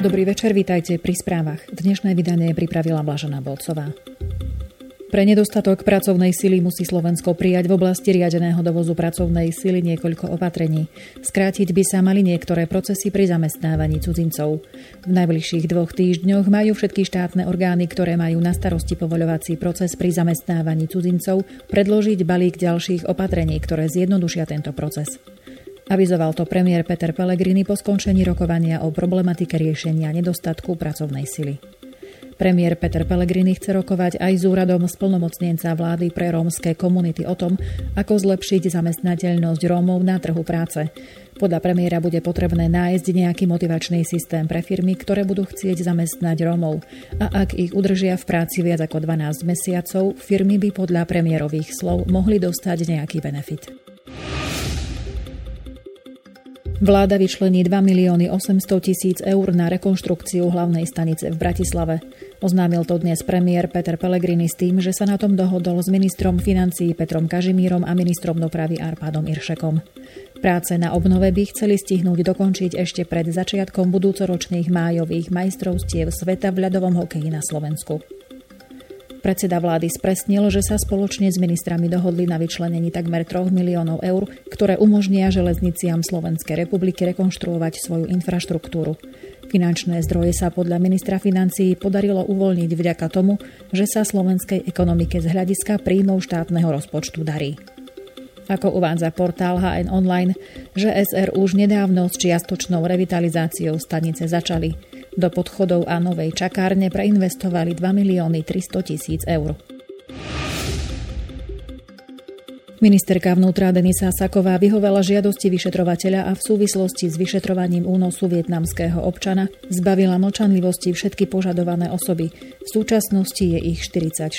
Dobrý večer, vítajte pri správach. Dnešné vydanie pripravila Blažená Bolcová. Pre nedostatok pracovnej sily musí Slovensko prijať v oblasti riadeného dovozu pracovnej sily niekoľko opatrení. Skrátiť by sa mali niektoré procesy pri zamestnávaní cudzincov. V najbližších dvoch týždňoch majú všetky štátne orgány, ktoré majú na starosti povoľovací proces pri zamestnávaní cudzincov, predložiť balík ďalších opatrení, ktoré zjednodušia tento proces. Avizoval to premiér Peter Pellegrini po skončení rokovania o problematike riešenia nedostatku pracovnej sily. Premiér Peter Pellegrini chce rokovať aj s úradom splnomocnenca vlády pre rómske komunity o tom, ako zlepšiť zamestnateľnosť Rómov na trhu práce. Podľa premiéra bude potrebné nájsť nejaký motivačný systém pre firmy, ktoré budú chcieť zamestnať Rómov. A ak ich udržia v práci viac ako 12 mesiacov, firmy by podľa premiérových slov mohli dostať nejaký benefit. Vláda vyčlení 2 milióny 800 tisíc eur na rekonštrukciu hlavnej stanice v Bratislave. Oznámil to dnes premiér Peter Pellegrini s tým, že sa na tom dohodol s ministrom financií Petrom Kažimírom a ministrom dopravy Arpádom Iršekom. Práce na obnove by chceli stihnúť dokončiť ešte pred začiatkom budúcoročných májových majstrovstiev sveta v ľadovom hokeji na Slovensku. Predseda vlády spresnil, že sa spoločne s ministrami dohodli na vyčlenení takmer 3 miliónov eur, ktoré umožnia železniciam Slovenskej republiky rekonštruovať svoju infraštruktúru. Finančné zdroje sa podľa ministra financií podarilo uvoľniť vďaka tomu, že sa slovenskej ekonomike z hľadiska príjmov štátneho rozpočtu darí. Ako uvádza portál HN Online, že SR už nedávno s čiastočnou revitalizáciou stanice začali. Do podchodov a novej čakárne preinvestovali 2 milióny 300 tisíc eur. Ministerka vnútra Denisa Saková vyhovela žiadosti vyšetrovateľa a v súvislosti s vyšetrovaním únosu vietnamského občana zbavila mlčanlivosti všetky požadované osoby. V súčasnosti je ich 44.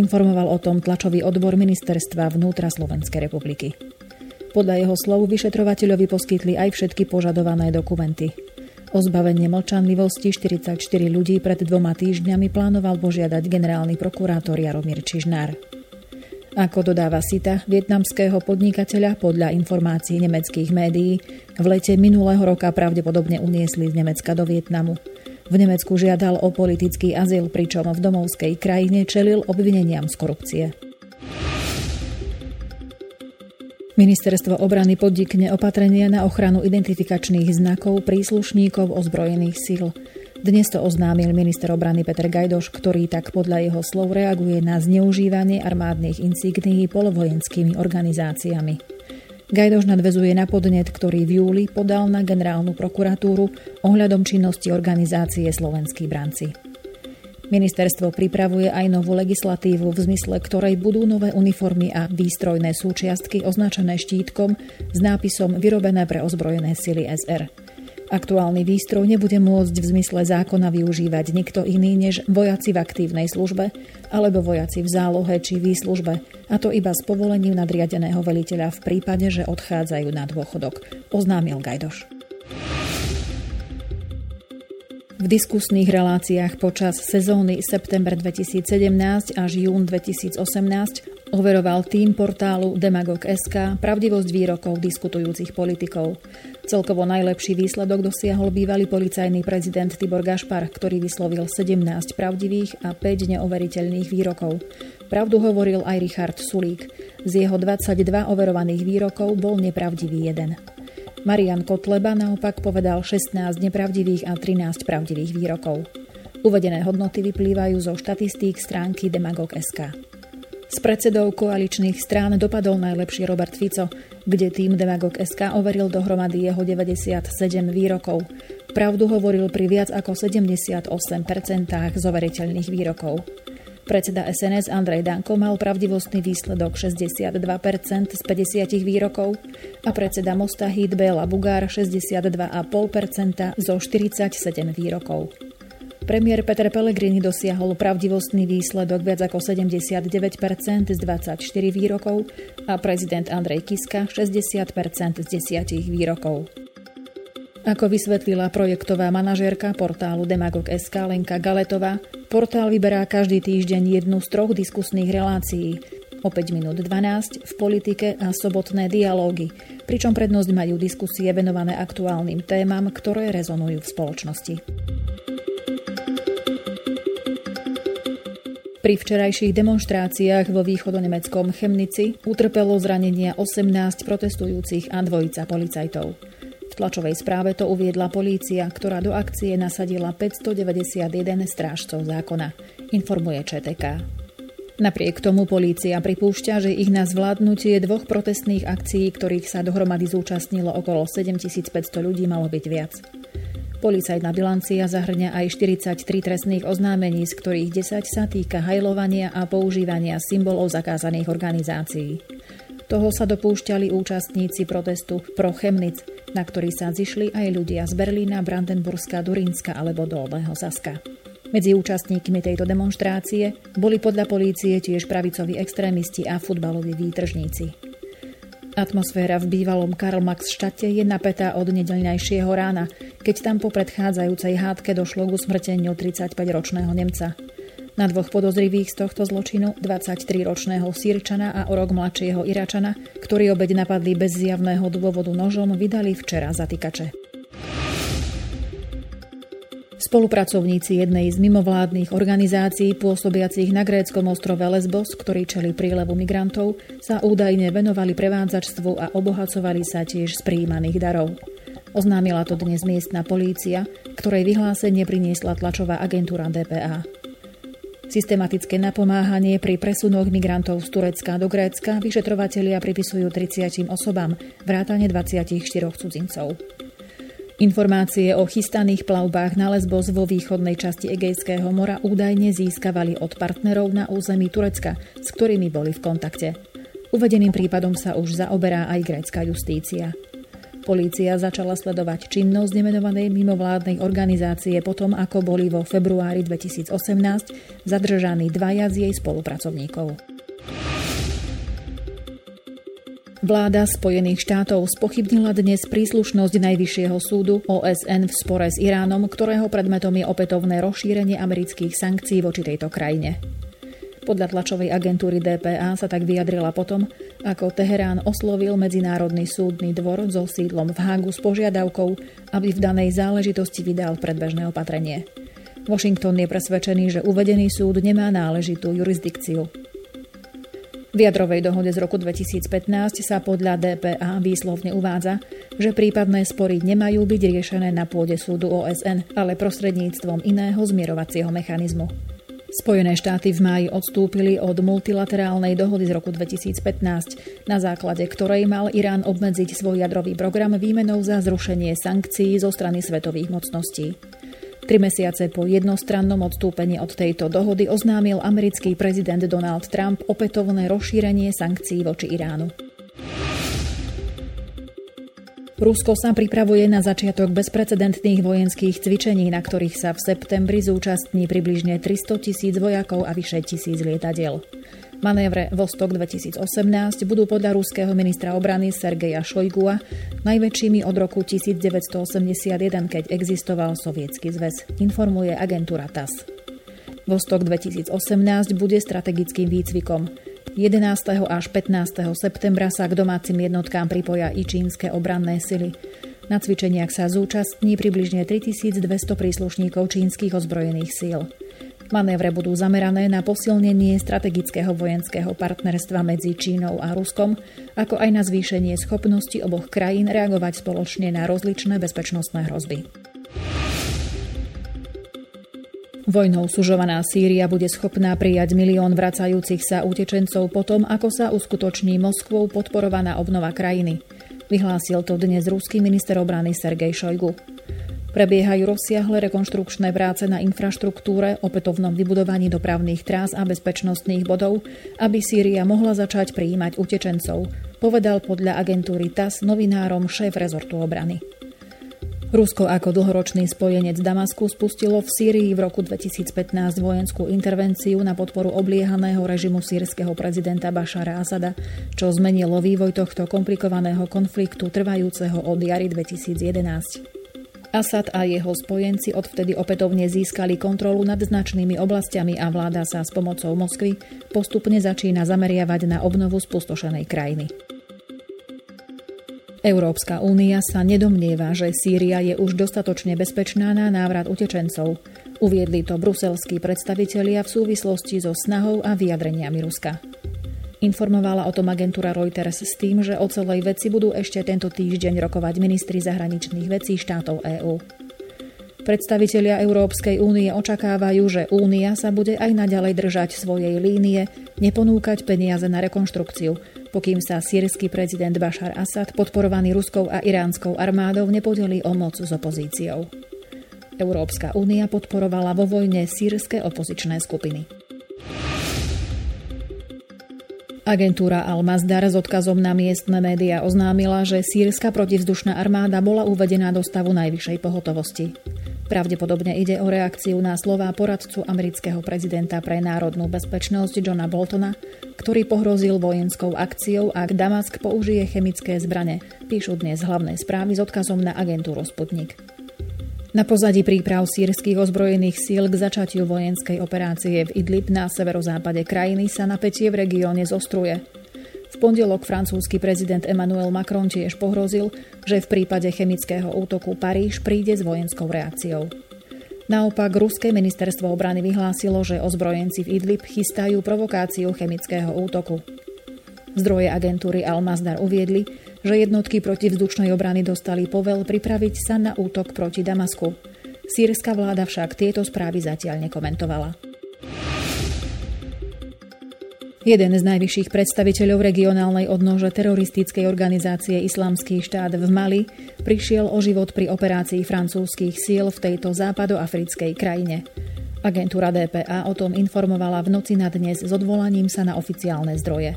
Informoval o tom tlačový odbor ministerstva vnútra Slovenskej republiky. Podľa jeho slov vyšetrovateľovi poskytli aj všetky požadované dokumenty. O zbavenie mlčanlivosti 44 ľudí pred dvoma týždňami plánoval požiadať generálny prokurátor Jaromír Čižnár. Ako dodáva Sita, vietnamského podnikateľa podľa informácií nemeckých médií v lete minulého roka pravdepodobne uniesli z Nemecka do Vietnamu. V Nemecku žiadal o politický azyl, pričom v domovskej krajine čelil obvineniam z korupcie. Ministerstvo obrany podnikne opatrenia na ochranu identifikačných znakov príslušníkov ozbrojených síl. Dnes to oznámil minister obrany Peter Gajdoš, ktorý tak podľa jeho slov reaguje na zneužívanie armádnych insignií polovojenskými organizáciami. Gajdoš nadvezuje na podnet, ktorý v júli podal na generálnu prokuratúru ohľadom činnosti organizácie Slovenskí branci. Ministerstvo pripravuje aj novú legislatívu, v zmysle ktorej budú nové uniformy a výstrojné súčiastky označené štítkom s nápisom vyrobené pre ozbrojené sily SR. Aktuálny výstroj nebude môcť v zmysle zákona využívať nikto iný než vojaci v aktívnej službe alebo vojaci v zálohe či výslužbe, a to iba s povolením nadriadeného veliteľa v prípade, že odchádzajú na dôchodok, oznámil Gajdoš. V diskusných reláciách počas sezóny september 2017 až jún 2018 overoval tým portálu Demagog.sk pravdivosť výrokov diskutujúcich politikov. Celkovo najlepší výsledok dosiahol bývalý policajný prezident Tibor Gašpar, ktorý vyslovil 17 pravdivých a 5 neoveriteľných výrokov. Pravdu hovoril aj Richard Sulík. Z jeho 22 overovaných výrokov bol nepravdivý jeden. Marian Kotleba naopak povedal 16 nepravdivých a 13 pravdivých výrokov. Uvedené hodnoty vyplývajú zo štatistík stránky Demagog.sk. S predsedou koaličných strán dopadol najlepšie Robert Fico, kde tým Demagog.sk overil dohromady jeho 97 výrokov. Pravdu hovoril pri viac ako 78% zoveriteľných výrokov. Predseda SNS Andrej Danko mal pravdivostný výsledok 62% z 50 výrokov a predseda Mosta Hit Bela Bugár 62,5% zo 47 výrokov. Premiér Peter Pellegrini dosiahol pravdivostný výsledok viac ako 79% z 24 výrokov a prezident Andrej Kiska 60% z 10 výrokov. Ako vysvetlila projektová manažérka portálu Demagog.sk Lenka Galetová, portál vyberá každý týždeň jednu z troch diskusných relácií. O 5 minút 12 v politike a sobotné dialógy. pričom prednosť majú diskusie venované aktuálnym témam, ktoré rezonujú v spoločnosti. Pri včerajších demonstráciách vo východonemeckom Chemnici utrpelo zranenia 18 protestujúcich a dvojica policajtov. V tlačovej správe to uviedla polícia, ktorá do akcie nasadila 591 strážcov zákona, informuje ČTK. Napriek tomu polícia pripúšťa, že ich na zvládnutie dvoch protestných akcií, ktorých sa dohromady zúčastnilo okolo 7500 ľudí, malo byť viac. Policajná bilancia zahrňa aj 43 trestných oznámení, z ktorých 10 sa týka hajlovania a používania symbolov zakázaných organizácií. Toho sa dopúšťali účastníci protestu pro Chemnic, na ktorý sa zišli aj ľudia z Berlína, Brandenburska, Durínska alebo Dolného Saska. Medzi účastníkmi tejto demonstrácie boli podľa polície tiež pravicoví extrémisti a futbaloví výtržníci. Atmosféra v bývalom Karl Max štate je napätá od nedeľnejšieho rána, keď tam po predchádzajúcej hádke došlo k usmrteniu 35-ročného Nemca. Na dvoch podozrivých z tohto zločinu, 23-ročného Sýrčana a o rok mladšieho Iračana, ktorí obeď napadli bez zjavného dôvodu nožom, vydali včera zatýkače. Spolupracovníci jednej z mimovládnych organizácií pôsobiacich na gréckom ostrove Lesbos, ktorý čeli prílevu migrantov, sa údajne venovali prevádzačstvu a obohacovali sa tiež z príjmaných darov. Oznámila to dnes miestna polícia, ktorej vyhlásenie priniesla tlačová agentúra DPA. Systematické napomáhanie pri presunoch migrantov z Turecka do Grécka vyšetrovatelia pripisujú 30 osobám, vrátane 24 cudzincov. Informácie o chystaných plavbách na Lesbos vo východnej časti Egejského mora údajne získavali od partnerov na území Turecka, s ktorými boli v kontakte. Uvedeným prípadom sa už zaoberá aj grécka justícia. Polícia začala sledovať činnosť nemenovanej mimovládnej organizácie potom, ako boli vo februári 2018 zadržaní dvaja z jej spolupracovníkov. Vláda Spojených štátov spochybnila dnes príslušnosť Najvyššieho súdu OSN v spore s Iránom, ktorého predmetom je opätovné rozšírenie amerických sankcií voči tejto krajine. Podľa tlačovej agentúry DPA sa tak vyjadrila potom, ako Teherán oslovil Medzinárodný súdny dvor so sídlom v Hágu s požiadavkou, aby v danej záležitosti vydal predbežné opatrenie. Washington je presvedčený, že uvedený súd nemá náležitú jurisdikciu. V jadrovej dohode z roku 2015 sa podľa DPA výslovne uvádza, že prípadné spory nemajú byť riešené na pôde súdu OSN, ale prostredníctvom iného zmierovacieho mechanizmu. Spojené štáty v máji odstúpili od multilaterálnej dohody z roku 2015, na základe ktorej mal Irán obmedziť svoj jadrový program výmenou za zrušenie sankcií zo strany svetových mocností. Tri mesiace po jednostrannom odstúpení od tejto dohody oznámil americký prezident Donald Trump opätovné rozšírenie sankcií voči Iránu. Rusko sa pripravuje na začiatok bezprecedentných vojenských cvičení, na ktorých sa v septembri zúčastní približne 300 tisíc vojakov a vyše tisíc lietadiel. Manévre Vostok 2018 budú podľa ruského ministra obrany Sergeja Šojgua najväčšími od roku 1981, keď existoval Sovietsky zväz, informuje agentúra TAS. Vostok 2018 bude strategickým výcvikom. 11. až 15. septembra sa k domácim jednotkám pripoja i čínske obranné sily. Na cvičeniach sa zúčastní približne 3200 príslušníkov čínskych ozbrojených síl. Manévre budú zamerané na posilnenie strategického vojenského partnerstva medzi Čínou a Ruskom, ako aj na zvýšenie schopnosti oboch krajín reagovať spoločne na rozličné bezpečnostné hrozby. Vojnou sužovaná Sýria bude schopná prijať milión vracajúcich sa utečencov potom, ako sa uskutoční Moskvou podporovaná obnova krajiny. Vyhlásil to dnes ruský minister obrany Sergej Šojgu. Prebiehajú rozsiahle rekonštrukčné práce na infraštruktúre, opätovnom vybudovaní dopravných trás a bezpečnostných bodov, aby Sýria mohla začať prijímať utečencov, povedal podľa agentúry TAS novinárom šéf rezortu obrany. Rusko ako dlhoročný spojenec Damasku spustilo v Sýrii v roku 2015 vojenskú intervenciu na podporu obliehaného režimu sírskeho prezidenta Bašara Asada, čo zmenilo vývoj tohto komplikovaného konfliktu trvajúceho od jary 2011. Asad a jeho spojenci odvtedy opätovne získali kontrolu nad značnými oblastiami a vláda sa s pomocou Moskvy postupne začína zameriavať na obnovu spustošenej krajiny. Európska únia sa nedomnieva, že Sýria je už dostatočne bezpečná na návrat utečencov. Uviedli to bruselskí predstavitelia v súvislosti so snahou a vyjadreniami Ruska. Informovala o tom agentúra Reuters s tým, že o celej veci budú ešte tento týždeň rokovať ministri zahraničných vecí štátov EÚ. Predstavitelia Európskej únie očakávajú, že únia sa bude aj naďalej držať svojej línie, neponúkať peniaze na rekonštrukciu, pokým sa sírsky prezident Bashar Assad, podporovaný ruskou a iránskou armádou, nepodelí o moc s opozíciou. Európska únia podporovala vo vojne sírske opozičné skupiny. Agentúra Al-Mazdar s odkazom na miestne médiá oznámila, že sírska protivzdušná armáda bola uvedená do stavu najvyššej pohotovosti. Pravdepodobne ide o reakciu na slová poradcu amerického prezidenta pre národnú bezpečnosť Johna Boltona, ktorý pohrozil vojenskou akciou, ak Damask použije chemické zbrane, píšu dnes hlavné správy s odkazom na agentúru Sputnik. Na pozadí príprav sírskych ozbrojených síl k začatiu vojenskej operácie v Idlib na severozápade krajiny sa napätie v regióne zostruje. V pondelok francúzsky prezident Emmanuel Macron tiež pohrozil, že v prípade chemického útoku Paríž príde s vojenskou reakciou. Naopak, ruské ministerstvo obrany vyhlásilo, že ozbrojenci v Idlib chystajú provokáciu chemického útoku. Zdroje agentúry Al-Mazdar uviedli, že jednotky protivzdušnej obrany dostali povel pripraviť sa na útok proti Damasku. Sýrska vláda však tieto správy zatiaľ nekomentovala. Jeden z najvyšších predstaviteľov regionálnej odnože teroristickej organizácie Islamský štát v Mali prišiel o život pri operácii francúzskych síl v tejto západoafrickej krajine. Agentúra DPA o tom informovala v noci na dnes s odvolaním sa na oficiálne zdroje.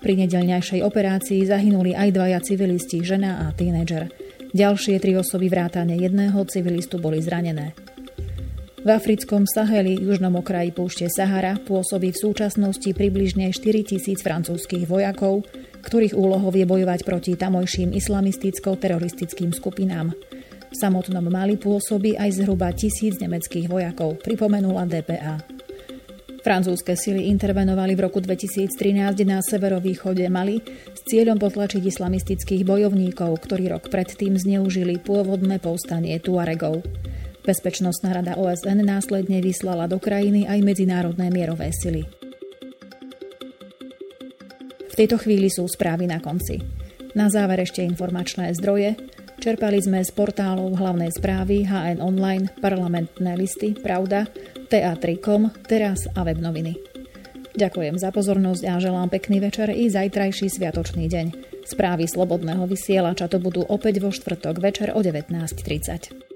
Pri nedelňajšej operácii zahynuli aj dvaja civilisti, žena a tínedžer. Ďalšie tri osoby vrátane jedného civilistu boli zranené. V africkom Saheli, južnom okraji púšte Sahara, pôsobí v súčasnosti približne 4 tisíc francúzskych vojakov, ktorých úlohou je bojovať proti tamojším islamisticko-teroristickým skupinám. V samotnom Mali pôsobí aj zhruba tisíc nemeckých vojakov, pripomenula DPA. Francúzske sily intervenovali v roku 2013 na severovýchode Mali s cieľom potlačiť islamistických bojovníkov, ktorí rok predtým zneužili pôvodné povstanie Tuaregov. Bezpečnostná rada OSN následne vyslala do krajiny aj medzinárodné mierové sily. V tejto chvíli sú správy na konci. Na záver ešte informačné zdroje. Čerpali sme z portálov hlavnej správy HN Online, parlamentné listy, Pravda, TA3.com, Teraz a web noviny. Ďakujem za pozornosť a želám pekný večer i zajtrajší sviatočný deň. Správy Slobodného vysielača to budú opäť vo štvrtok večer o 19.30.